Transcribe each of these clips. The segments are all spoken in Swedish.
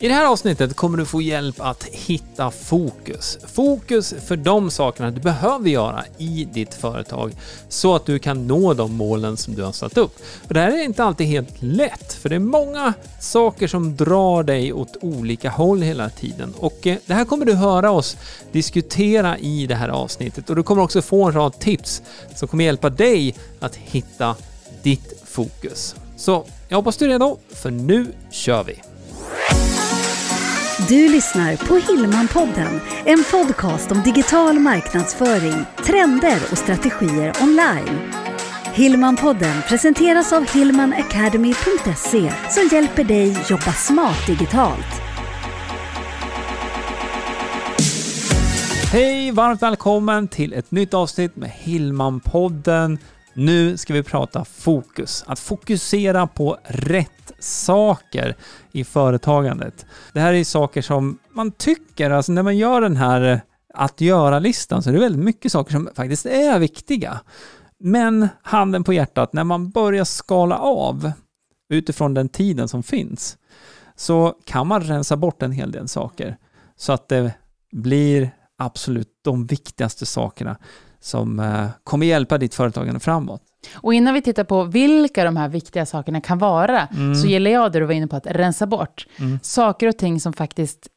I det här avsnittet kommer du få hjälp att hitta fokus. Fokus för de sakerna du behöver göra i ditt företag så att du kan nå de målen som du har satt upp. För det här är inte alltid helt lätt, för det är många saker som drar dig åt olika håll hela tiden. Och eh, det här kommer du höra oss diskutera i det här avsnittet och du kommer också få en rad tips som kommer hjälpa dig att hitta ditt fokus. Så jag hoppas du är redo, för nu kör vi! Du lyssnar på Hillmanpodden, en podcast om digital marknadsföring, trender och strategier online. Hillmanpodden presenteras av hillmanacademy.se som hjälper dig jobba smart digitalt. Hej! Varmt välkommen till ett nytt avsnitt med Hillmanpodden. Nu ska vi prata fokus. Att fokusera på rätt saker i företagandet. Det här är saker som man tycker, alltså när man gör den här eh, att göra-listan så är det väldigt mycket saker som faktiskt är viktiga. Men handen på hjärtat, när man börjar skala av utifrån den tiden som finns så kan man rensa bort en hel del saker så att det blir absolut de viktigaste sakerna som eh, kommer hjälpa ditt företagande framåt. Och innan vi tittar på vilka de här viktiga sakerna kan vara, mm. så gillar jag det du var inne på, att rensa bort. Mm. Saker och ting som faktiskt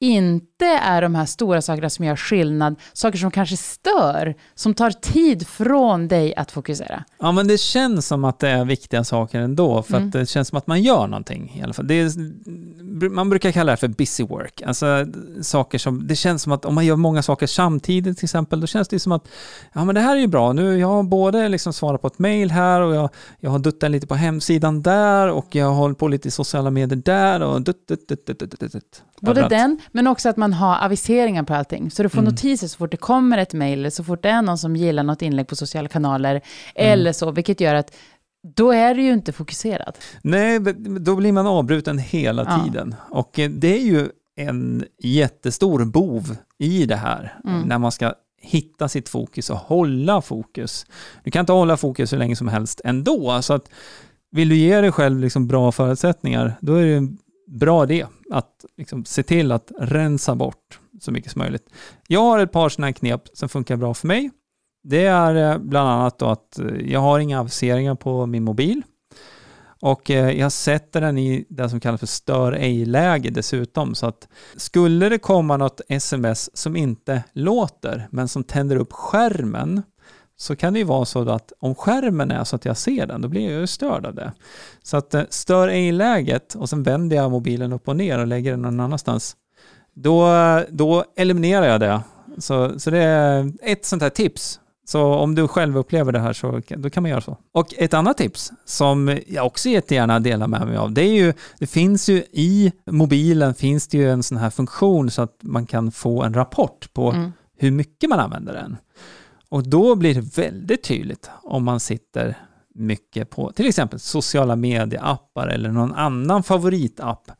inte är de här stora sakerna som gör skillnad, saker som kanske stör, som tar tid från dig att fokusera. Ja, men det känns som att det är viktiga saker ändå, för mm. att det känns som att man gör någonting i alla fall. Det är, man brukar kalla det för busy work, alltså saker som, det känns som att om man gör många saker samtidigt till exempel, då känns det som att, ja men det här är ju bra, nu jag har både liksom svarat på ett mail här och jag, jag har duttat lite på hemsidan där och jag har hållit på lite i sociala medier där och dutt, dutt, dutt, dutt, dutt, dutt. Både den, men också att man har aviseringar på allting. Så du får mm. notiser så fort det kommer ett mejl, så fort det är någon som gillar något inlägg på sociala kanaler, mm. eller så, vilket gör att då är du ju inte fokuserad. Nej, då blir man avbruten hela ja. tiden. Och eh, det är ju en jättestor bov i det här, mm. när man ska hitta sitt fokus och hålla fokus. Du kan inte hålla fokus hur länge som helst ändå, så att vill du ge dig själv liksom bra förutsättningar, då är det bra idé att liksom se till att rensa bort så mycket som möjligt. Jag har ett par sådana knep som funkar bra för mig. Det är eh, bland annat då att eh, jag har inga aviseringar på min mobil och eh, jag sätter den i det som kallas för stör ej-läge dessutom. Så att skulle det komma något sms som inte låter men som tänder upp skärmen så kan det ju vara så att om skärmen är så att jag ser den, då blir jag ju störd av det. Så att eh, stör ej-läget och sen vänder jag mobilen upp och ner och lägger den någon annanstans. Då, då eliminerar jag det. Så, så det är ett sånt här tips. Så om du själv upplever det här så då kan man göra så. Och ett annat tips som jag också jättegärna delar med mig av, det är ju, det finns ju i mobilen finns det ju en sån här funktion så att man kan få en rapport på mm. hur mycket man använder den. Och då blir det väldigt tydligt om man sitter mycket på till exempel sociala medieappar eller någon annan favoritapp.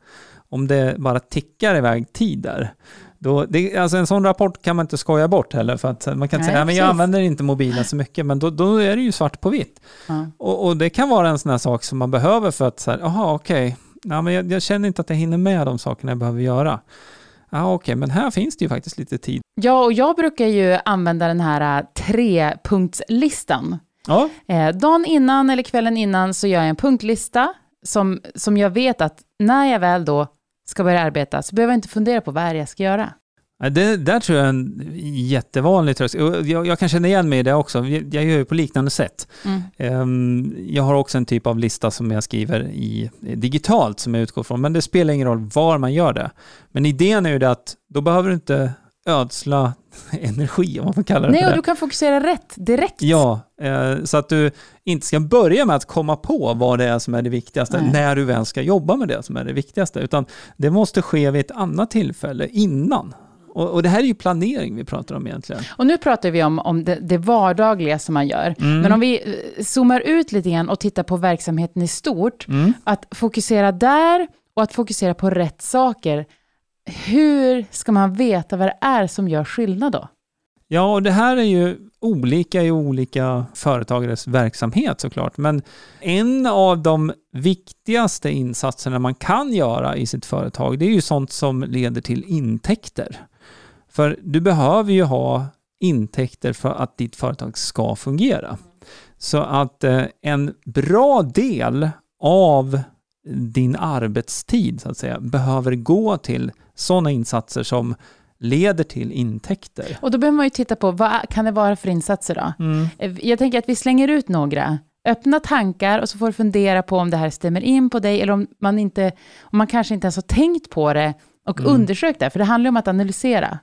Om det bara tickar iväg tid där. Då, det, alltså en sån rapport kan man inte skoja bort heller, för att man kan inte säga att jag använder inte mobilen så mycket, men då, då är det ju svart på vitt. Ja. Och, och, det kan vara en sån här sak som man behöver för att, så här, okej, okay. ja, jag, jag, känner inte att jag hinner med de sakerna jag behöver göra. Ja, okej, okay, men här finns det ju faktiskt lite tid. Ja, och jag brukar ju använda den här äh, trepunktslistan. Ja. Eh, dagen innan eller kvällen innan så gör jag en punktlista som, som jag vet att när jag väl då ska börja arbeta så behöver jag inte fundera på vad är jag ska göra. Det där tror jag är en jättevanlig tröskel. Jag, jag kan känna igen mig i det också. Jag gör ju på liknande sätt. Mm. Ehm, jag har också en typ av lista som jag skriver i digitalt som jag utgår från, men det spelar ingen roll var man gör det. Men idén är ju det att då behöver du inte ödsla energi, om man får kalla det Nej, och du kan fokusera rätt direkt. Ja, eh, så att du inte ska börja med att komma på vad det är som är det viktigaste, Nej. när du väl ska jobba med det som är det viktigaste, utan det måste ske vid ett annat tillfälle innan. Och, och, det här är ju planering vi pratar om egentligen. Och nu pratar vi om, om det, det vardagliga som man gör. Mm. Men om vi eh, zoomar ut lite grann och tittar på verksamheten i stort, mm. att fokusera där och att fokusera på rätt saker. Hur ska man veta vad det är som gör skillnad då? Ja, och det här är ju olika i olika företagares verksamhet såklart. Men en av de viktigaste insatserna man kan göra i sitt företag, det är ju sånt som leder till intäkter. För du behöver ju ha intäkter för att ditt företag ska fungera. Så att eh, en bra del av din arbetstid så att säga behöver gå till sådana insatser som leder till intäkter. Och då behöver man ju titta på vad kan det vara för insatser då? Mm. Jag tänker att vi slänger ut några. Öppna tankar och så får du fundera på om det här stämmer in på dig eller om man, inte, om man kanske inte ens har tänkt på det och mm. undersökt det. För det handlar om att analysera.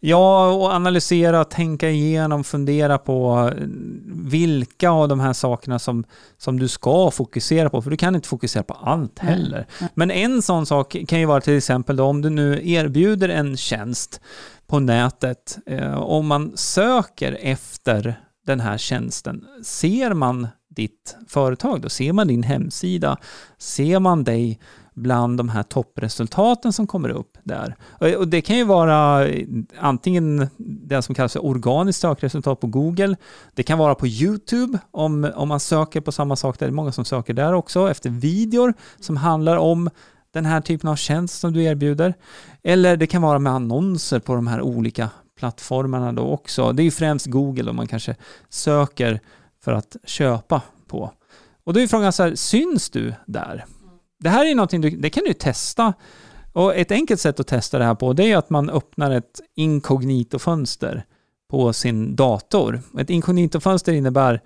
Ja, och analysera, tänka igenom, fundera på eh, vilka av de här sakerna som, som du ska fokusera på, för du kan inte fokusera på allt heller. Mm. Men en sån sak kan ju vara till exempel då, om du nu erbjuder en tjänst på nätet, eh, om man söker efter den här tjänsten, ser man ditt företag då? Ser man din hemsida? Ser man dig bland de här toppresultaten som kommer upp där. Och det kan ju vara antingen det som kallas för organiskt sökresultat på Google. Det kan vara på YouTube om, om man söker på samma sak. Det är många som söker där också efter videor som handlar om den här typen av tjänst som du erbjuder. Eller det kan vara med annonser på de här olika plattformarna då också. Det är ju främst Google om man kanske söker för att köpa på. Och då är frågan så här, syns du där? Det här är någonting du, det kan du testa. Och ett enkelt sätt att testa det här på det är att man öppnar ett inkognito-fönster på sin dator. Ett inkognito-fönster innebär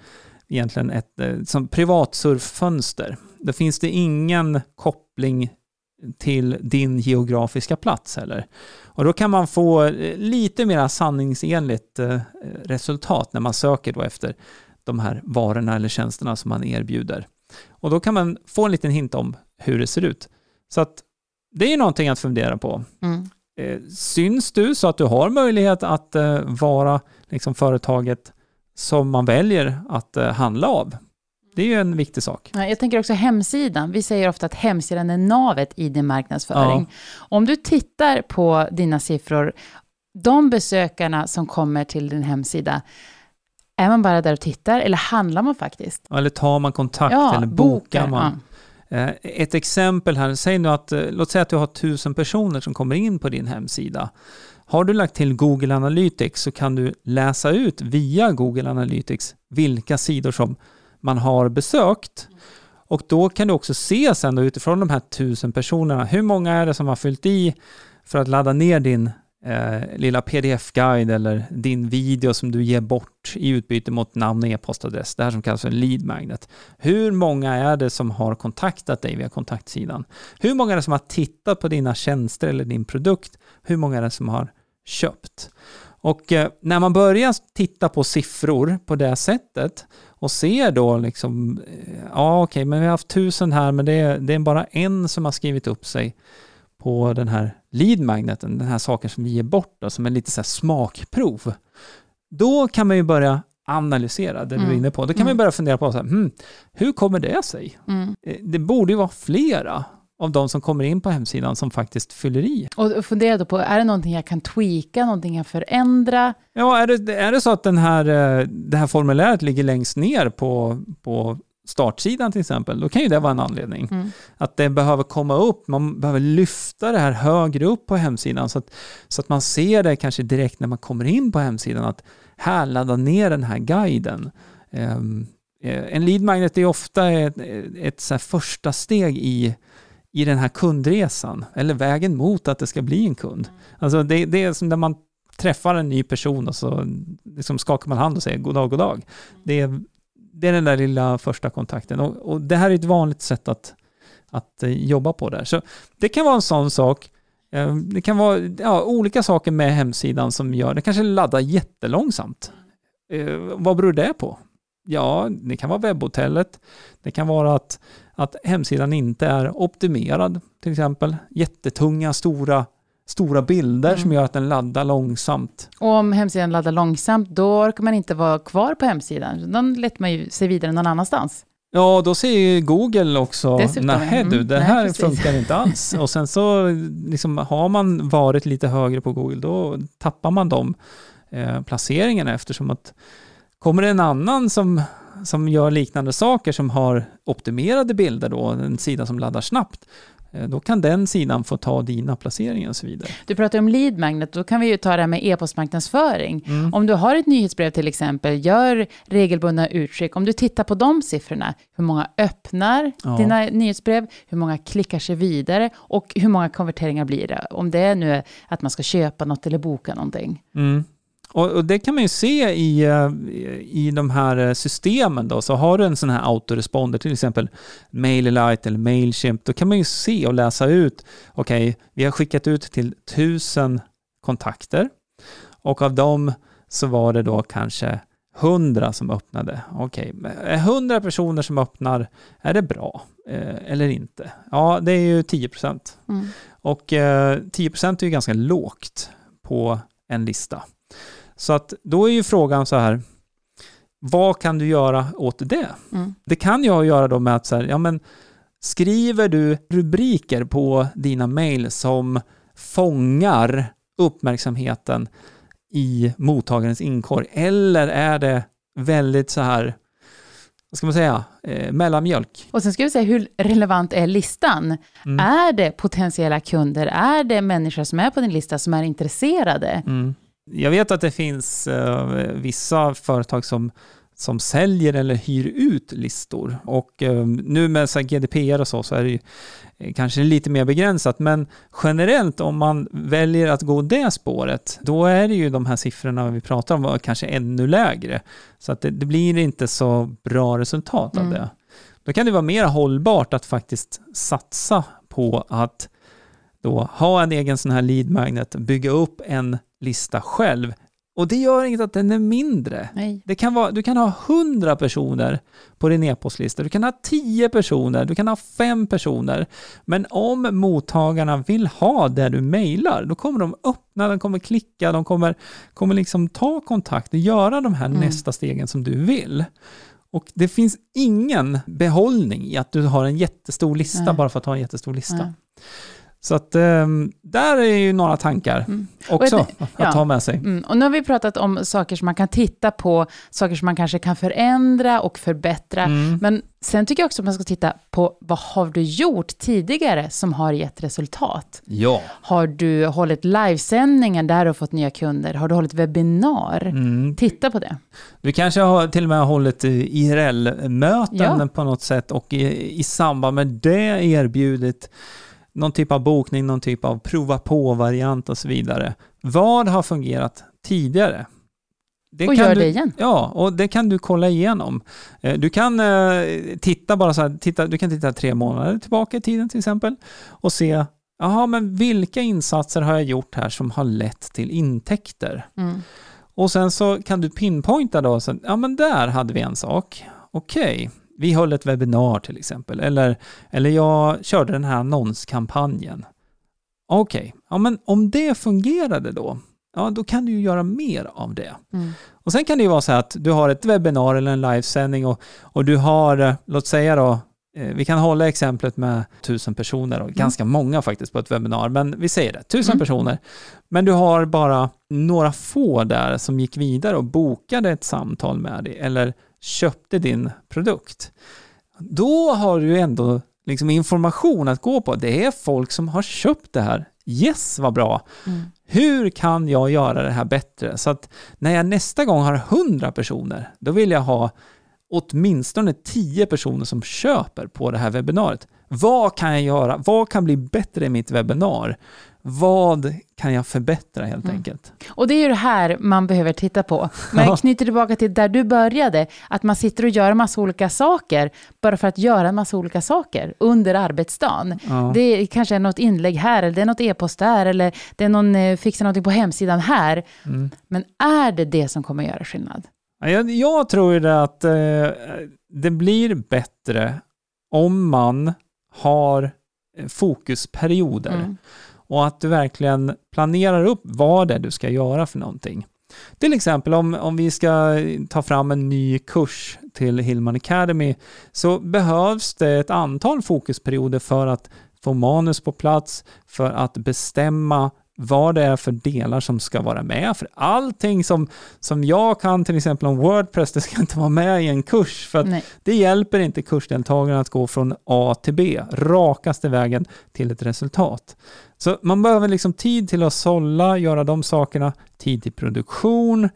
egentligen ett eh, som privatsurffönster. Då finns det ingen koppling till din geografiska plats heller. Och då kan man få eh, lite mer sanningsenligt eh, resultat när man söker då efter de här varorna eller tjänsterna som man erbjuder. Och då kan man få en liten hint om hur det ser ut. Så att det är någonting att fundera på. Mm. Eh, syns du så att du har möjlighet att eh, vara liksom företaget som man väljer att eh, handla av? Det är ju en viktig sak. Jag tänker också hemsidan. Vi säger ofta att hemsidan är navet i din marknadsföring. Ja. Om du tittar på dina siffror, de besökarna som kommer till din hemsida, är man bara där och tittar eller handlar man faktiskt? Eller tar man kontakt ja, eller bokar, bokar man? Eh, ett exempel här, säg nu att, eh, låt säga att du har tusen personer som kommer in på din hemsida. Har du lagt till Google Analytics så kan du läsa ut via Google Analytics vilka sidor som man har besökt. Och då kan du också se sen då utifrån de här tusen personerna, hur många är det som har fyllt i för att ladda ner din eh, lilla pdf-guide eller din video som du ger bort i utbyte mot namn och e-postadress. Det här som kallas för lead magnet. Hur många är det som har kontaktat dig via kontaktsidan? Hur många är det som har tittat på dina tjänster eller din produkt? Hur många är det som har köpt? Och eh, när man börjar titta på siffror på det sättet och ser då liksom, eh, ja okej, okay, men vi har haft tusen här, men det är, det är bara en som har skrivit upp sig på den här lead-magneten, den här saken som vi ger bort, då, som är lite så smakprov, då kan man ju börja analysera det mm. du är inne på. Då kan mm. man börja fundera på så här, hmm, hur kommer det sig? Mm. Eh, det borde ju vara flera av de som kommer in på hemsidan som faktiskt fyller i. Och fundera då på, är det någonting jag kan tweaka, någonting jag förändra? Ja, är det, är det så att den här, eh, det här formuläret ligger längst ner på, på startsidan till exempel, då kan ju det vara en anledning. Mm. Att det behöver komma upp, man behöver lyfta det här högre upp på hemsidan så att, så att man ser det kanske direkt när man kommer in på hemsidan att här, ladda ner den här guiden. Um, en lead magnet är ofta ett, ett så första steg i, i den här kundresan, eller vägen mot att det ska bli en kund. Mm. Alltså det, det är som när man träffar en ny person och så liksom skakar man hand och säger god dag, god dag. Det är det är den där lilla första kontakten. Och, och, det här är ett vanligt sätt att, att eh, jobba på där. Så det kan vara en sån sak. Eh, det kan vara ja, olika saker med hemsidan som gör det kanske laddar jättelångsamt. Eh, vad beror det på? Ja, det kan vara webbhotellet. Det kan vara att, att hemsidan inte är optimerad, till exempel. Jättetunga, stora stora bilder mm. som gör att den laddar långsamt. Och om hemsidan laddar långsamt, då orkar man inte vara kvar på hemsidan. Då letar man ju sig vidare någon annanstans. Ja, då ser ju Google också, nej du, det här nej, funkar inte alls. Och sen så liksom, har man varit lite högre på Google, då tappar man dem eh, placeringarna eftersom att kommer det en annan som, som gör liknande saker som har optimerade bilder då, en sida som laddar snabbt, då kan den sidan få ta dina placeringar och så vidare. Du pratar om lead magnet, då kan vi ju ta det här med e-postmarknadsföring. Mm. Om du har ett nyhetsbrev till exempel, gör regelbundna utskick. Om du tittar på de siffrorna, hur många öppnar ja. dina nyhetsbrev, hur många klickar sig vidare och hur många konverteringar blir det? Om det är nu att man ska köpa något eller boka någonting. Mm. Och, och, det kan man ju se i, eh, i de här eh, systemen då, så har du en sån här autoresponder, till exempel MailerLite eller Mailchimp, då kan man ju se och läsa ut, okej, okay, vi har skickat ut till tusen kontakter och av dem så var det då kanske hundra som öppnade. Okej, okay. hundra personer som öppnar, är det bra eh, eller inte? Ja, det är ju 10 procent. Mm. Och eh, 10 procent är ju ganska lågt på en lista. Så att då är ju frågan så här, vad kan du göra åt det? Mm. Det kan jag göra då med att så här, ja men skriver du rubriker på dina mejl som fångar uppmärksamheten i mottagarens inkorg eller är det väldigt så här vad ska man säga, eh, mellanmjölk. Och sen ska vi säga, hur relevant är listan? Mm. Är det potentiella kunder? Är det människor som är på din lista som är intresserade? Mm. Jag vet att det finns uh, vissa företag som, som säljer eller hyr ut listor och uh, nu med så GDPR och så, så är det ju eh, kanske lite mer begränsat, men generellt om man väljer att gå det spåret, då är det ju de här siffrorna vi pratar om kanske ännu lägre. Så att det, det blir inte så bra resultat av mm. det. Då kan det vara mer hållbart att faktiskt satsa på att då ha en egen sån här lead magnet, bygga upp en lista själv. Och det gör inget att den är mindre. Nej. Det kan vara, du kan ha 100 personer på din e-postlista, du kan ha 10 personer, du kan ha 5 personer. Men om mottagarna vill ha det du mejlar, då kommer de öppna, de kommer klicka, de kommer, kommer liksom ta kontakt och göra de här mm. nästa stegen som du vill. Och det finns ingen behållning i att du har en jättestor lista Nej. bara för att ha en jättestor lista. Nej. Så att um, där är ju några tankar mm. också ett, att ja. ta med sig. Mm. Och nu har vi pratat om saker som man kan titta på, saker som man kanske kan förändra och förbättra. Mm. Men sen tycker jag också att man ska titta på vad har du gjort tidigare som har gett resultat? Ja. Har du hållit livesändningen där du fått nya kunder? Har du hållit webbinar? Mm. Titta på det. Du kanske har till och med hållit IRL-möten ja. på något sätt och i, i samband med det erbjudit någon typ av bokning, någon typ av prova på-variant och så vidare. Vad har fungerat tidigare? Det och gör du, det igen. Ja, och det kan du kolla igenom. Eh, du kan eh, titta bara så här, titta, du kan titta tre månader tillbaka i tiden till exempel och se, jaha, men vilka insatser har jag gjort här som har lett till intäkter? Mm. Och sen så kan du pinpointa då, så, ja men där hade vi en sak. Okej, vi höll ett webbinar till exempel, eller, eller jag körde den här annonskampanjen. Okej, okay. ja men om det fungerade då, ja då kan du ju göra mer av det. Mm. Och sen kan det ju vara så att du har ett webbinar eller en livesändning och, och du har, eh, låt säga då, vi kan hålla exemplet med tusen personer och mm. ganska många faktiskt på ett webbinar, men vi säger det, tusen mm. personer. Men du har bara några få där som gick vidare och bokade ett samtal med dig eller köpte din produkt, då har du ändå liksom information att gå på. Det är folk som har köpt det här. Yes, vad bra! Mm. Hur kan jag göra det här bättre? Så att när jag nästa gång har 100 personer, då vill jag ha åtminstone 10 personer som köper på det här webbinariet. Vad kan jag göra? Vad kan bli bättre i mitt webbinar? Vad kan jag förbättra helt mm. enkelt? Och det är ju det här man behöver titta på. Man knyter tillbaka till där du började, att man sitter och gör en massa olika saker, bara för att göra en massa olika saker under arbetsdagen. Ja. Det är kanske är något inlägg här, eller det är något e-post där, eller det är någon eh, fixar någonting på hemsidan här. Mm. Men är det det som kommer göra skillnad? Jag, jag tror ju att eh, det blir bättre om man har eh, fokusperioder. Mm och att du verkligen planerar upp vad det är du ska göra för någonting. Till exempel om, om vi ska ta fram en ny kurs till Hillman Academy så behövs det ett antal fokusperioder för att få manus på plats, för att bestämma vad det är för delar som ska vara med. För allting som, som jag kan till exempel om Wordpress, det ska inte vara med i en kurs. För det hjälper inte kursdeltagarna att gå från A till B, rakaste vägen till ett resultat. Så man behöver liksom tid till att sålla, göra de sakerna, tid till produktion,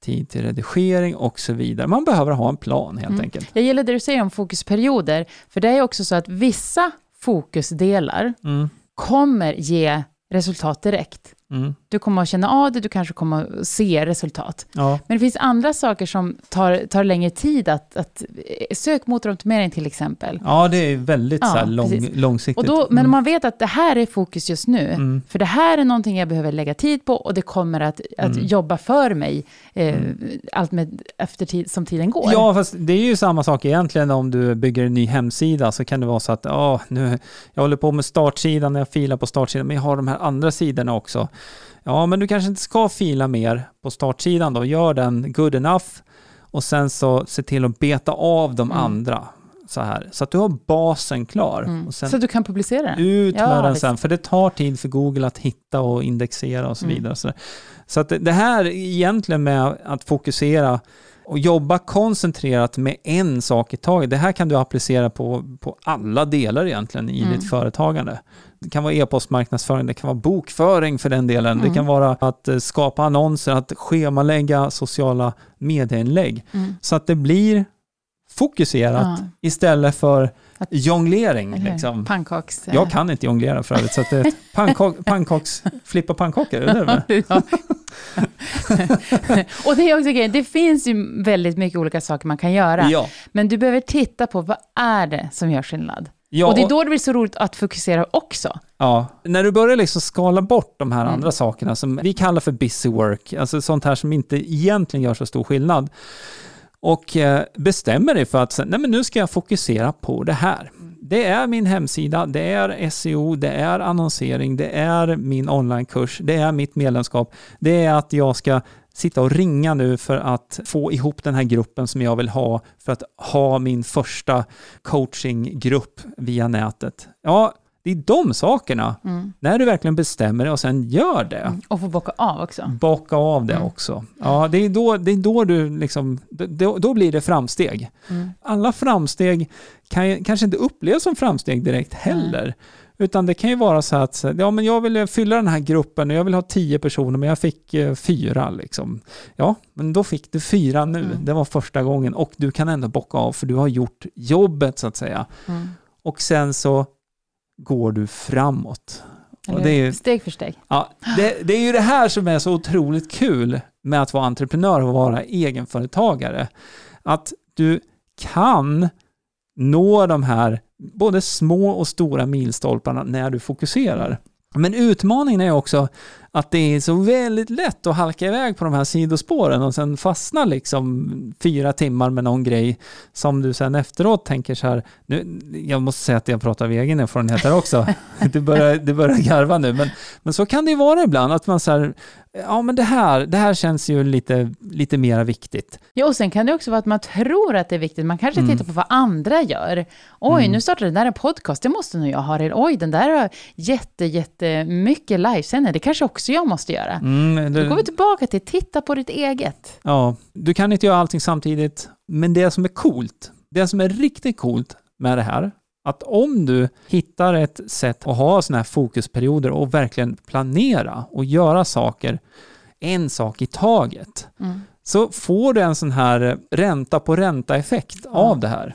tid till redigering och så vidare. Man behöver ha en plan helt mm. enkelt. Jag gillar det du säger om fokusperioder, för det är också så att vissa fokusdelar mm. kommer ge resultat direkt. Mm. Du kommer att känna av det, du kanske kommer att se resultat. Ja. Men det finns andra saker som tar, tar längre tid att, att sökmotoroptimering till exempel. Ja, det är väldigt ja, så lång, långsiktigt. Och då, men mm. man vet att det här är fokus just nu, mm. för det här är någonting jag behöver lägga tid på och det kommer att, att mm. jobba för mig eh, mm. allt med, efter tid, som tiden går. Ja, fast det är ju samma sak egentligen om du bygger en ny hemsida så kan det vara så att oh, nu, jag håller på med startsidan, jag filar på startsidan, men jag har de här andra sidorna också. Ja, men du kanske inte ska fila mer på startsidan då. Gör den good enough och sen så se till att beta av de mm. andra. Så, här, så att du har basen klar. Mm. så du kan publicera den? Ut med ja, den visst. sen, för det tar tid för Google att hitta och indexera och så mm. vidare. Så, så att det här egentligen med att fokusera och jobba koncentrerat med en sak i taget. Det här kan du applicera på, på alla delar egentligen i mm. ditt företagande. Det kan vara e-postmarknadsföring, det kan vara bokföring för den delen. Mm. Det kan vara att eh, skapa annonser, att schemalägga sociala medieinlägg. Mm. Så att det blir fokuserat ja. istället för att, jonglering. Liksom. Pannkaks... Jag kan inte jonglera för övrigt, så att det är pannkak, pannkaks... Flippa pannkakor, är det det? Ja. och det är också grejen, det finns ju väldigt mycket olika saker man kan göra. Ja. Men du behöver titta på vad är det som gör skillnad? Ja, och det är då det blir så roligt att fokusera också. Ja, när du börjar liksom skala bort de här mm. andra sakerna som vi kallar för busy work, alltså sånt här som inte egentligen gör så stor skillnad, och eh, bestämmer dig för att nej men nu ska jag fokusera på det här. Det är min hemsida, det är SEO, det är annonsering, det är min onlinekurs, det är mitt medlemskap, det är att jag ska sitta och ringa nu för att få ihop den här gruppen som jag vill ha för att ha min första coachinggrupp via nätet. Ja, det är de sakerna. Mm. När du verkligen bestämmer dig och sen gör det. Mm. Och får bocka av också. Bocka av det mm. också. Ja, det är då, det är då du liksom, då, då blir det framsteg. Mm. Alla framsteg kan, kanske inte upplevas som framsteg direkt heller. Utan det kan ju vara så att ja, men jag vill fylla den här gruppen och jag vill ha tio personer men jag fick eh, fyra. Liksom. Ja, men då fick du fyra nu. Mm. Det var första gången och du kan ändå bocka av för du har gjort jobbet så att säga. Mm. Och sen så går du framåt. Det är, steg för steg. Ja, det, det, är ju det här som är så otroligt kul med att vara entreprenör och vara egenföretagare. Att du kan nå de här både små och stora milstolparna när du fokuserar. Men utmaningen är också att det är så väldigt lätt att halka iväg på de här sidospåren och sen fastna liksom fyra timmar med någon grej som du sen efteråt tänker så här, nu, jag måste säga att jag pratar av egen erfarenhet här också, du börjar, du börjar garva nu, men, men så kan det ju vara ibland, att man så här, ja men det här, det här känns ju lite, lite mer viktigt. Ja, och sen kan det också vara att man tror att det är viktigt. Man kanske mm. tittar på vad andra gör. Oj, mm. nu startar den där en podcast, det måste nog jag ha. Oj, den där har jätte, jättemycket livesändningar, det kanske också jag måste göra. Mm, det... Då går vi tillbaka till, titta på ditt eget. Ja, du kan inte göra allting samtidigt, men det som är coolt, det som är riktigt coolt med det här, att om du hittar ett sätt att ha sådana här fokusperioder och verkligen planera och göra saker en sak i taget, mm. så får du en sån här ränta på ränta-effekt mm. av det här.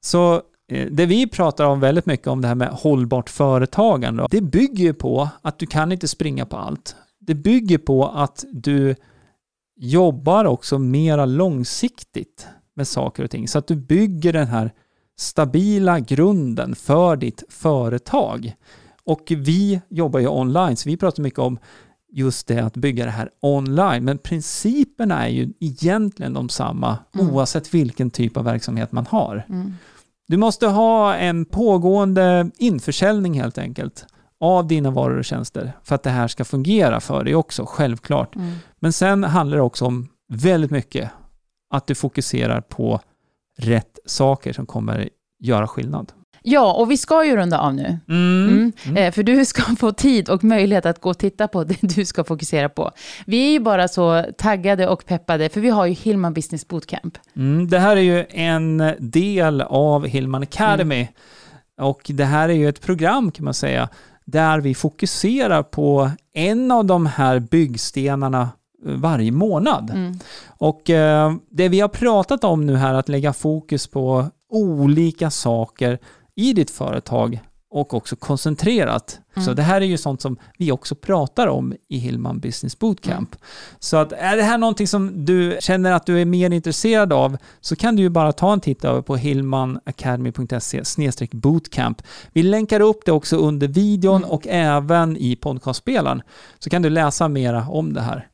Så det vi pratar om väldigt mycket om det här med hållbart företagande, det bygger på att du kan inte springa på allt. Det bygger på att du jobbar också mera långsiktigt med saker och ting, så att du bygger den här stabila grunden för ditt företag. Och vi jobbar ju online, så vi pratar mycket om just det att bygga det här online. Men principerna är ju egentligen de samma mm. oavsett vilken typ av verksamhet man har. Mm. Du måste ha en pågående införsäljning helt enkelt av dina varor och tjänster för att det här ska fungera för dig också, självklart. Mm. Men sen handlar det också om väldigt mycket att du fokuserar på rätt saker som kommer göra skillnad. Ja, och vi ska ju runda av nu. Mm. Mm. Eh, för du ska få tid och möjlighet att gå och titta på det du ska fokusera på. Vi är ju bara så taggade och peppade, för vi har ju Hillman Business Bootcamp. Mm, det här är ju en del av Hillman Academy. Mm. Och det här är ju ett program kan man säga, där vi fokuserar på en av de här byggstenarna eh, varje månad. Mm. Och eh, det vi har pratat om nu här, att lägga fokus på olika saker i ditt företag och också koncentrerat. Mm. Så det här är ju sånt som vi också pratar om i Hillman Business Bootcamp. Mm. Så att är det här någonting som du känner att du är mer intresserad av så kan du ju bara ta en titt över på hillmanacademy.se bootcamp. Vi länkar upp det också under videon mm. och även i podcastspelaren så kan du läsa mera om det här.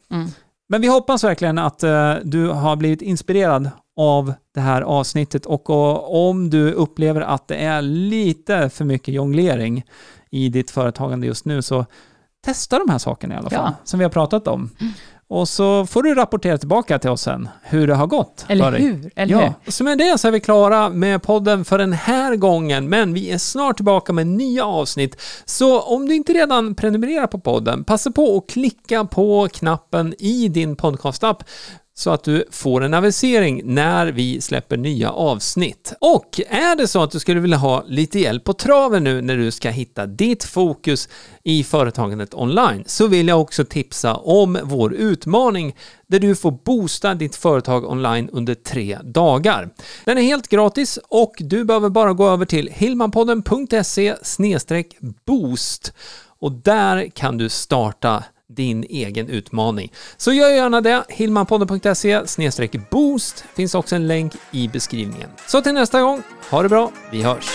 Men vi hoppas verkligen att uh, du har blivit inspirerad av det här avsnittet och, och om du upplever att det är lite för mycket jonglering i ditt företagande just nu så testa de här sakerna i alla fall, ja. som vi har pratat om. Mm. Och så får du rapportera tillbaka till oss sen hur det har gått. Eller hur? Eller ja. hur? Så med det så är vi klara med podden för den här gången, men vi är snart tillbaka med nya avsnitt. Så om du inte redan prenumererar på podden, passa på att klicka på knappen i din podcastapp så att du får en avisering när vi släpper nya avsnitt. Och är det så att du skulle vilja ha lite hjälp på traven nu när du ska hitta ditt fokus i företagandet online så vill jag också tipsa om vår utmaning där du får boosta ditt företag online under tre dagar. Den är helt gratis och du behöver bara gå över till hillmanpodden.se boost och där kan du starta din egen utmaning. Så gör gärna det. Hillmanpodden.se boost finns också en länk i beskrivningen. Så till nästa gång, ha det bra, vi hörs!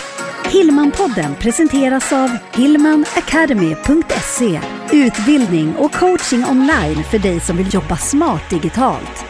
Hillmanpodden presenteras av hillmanacademy.se Utbildning och coaching online för dig som vill jobba smart digitalt.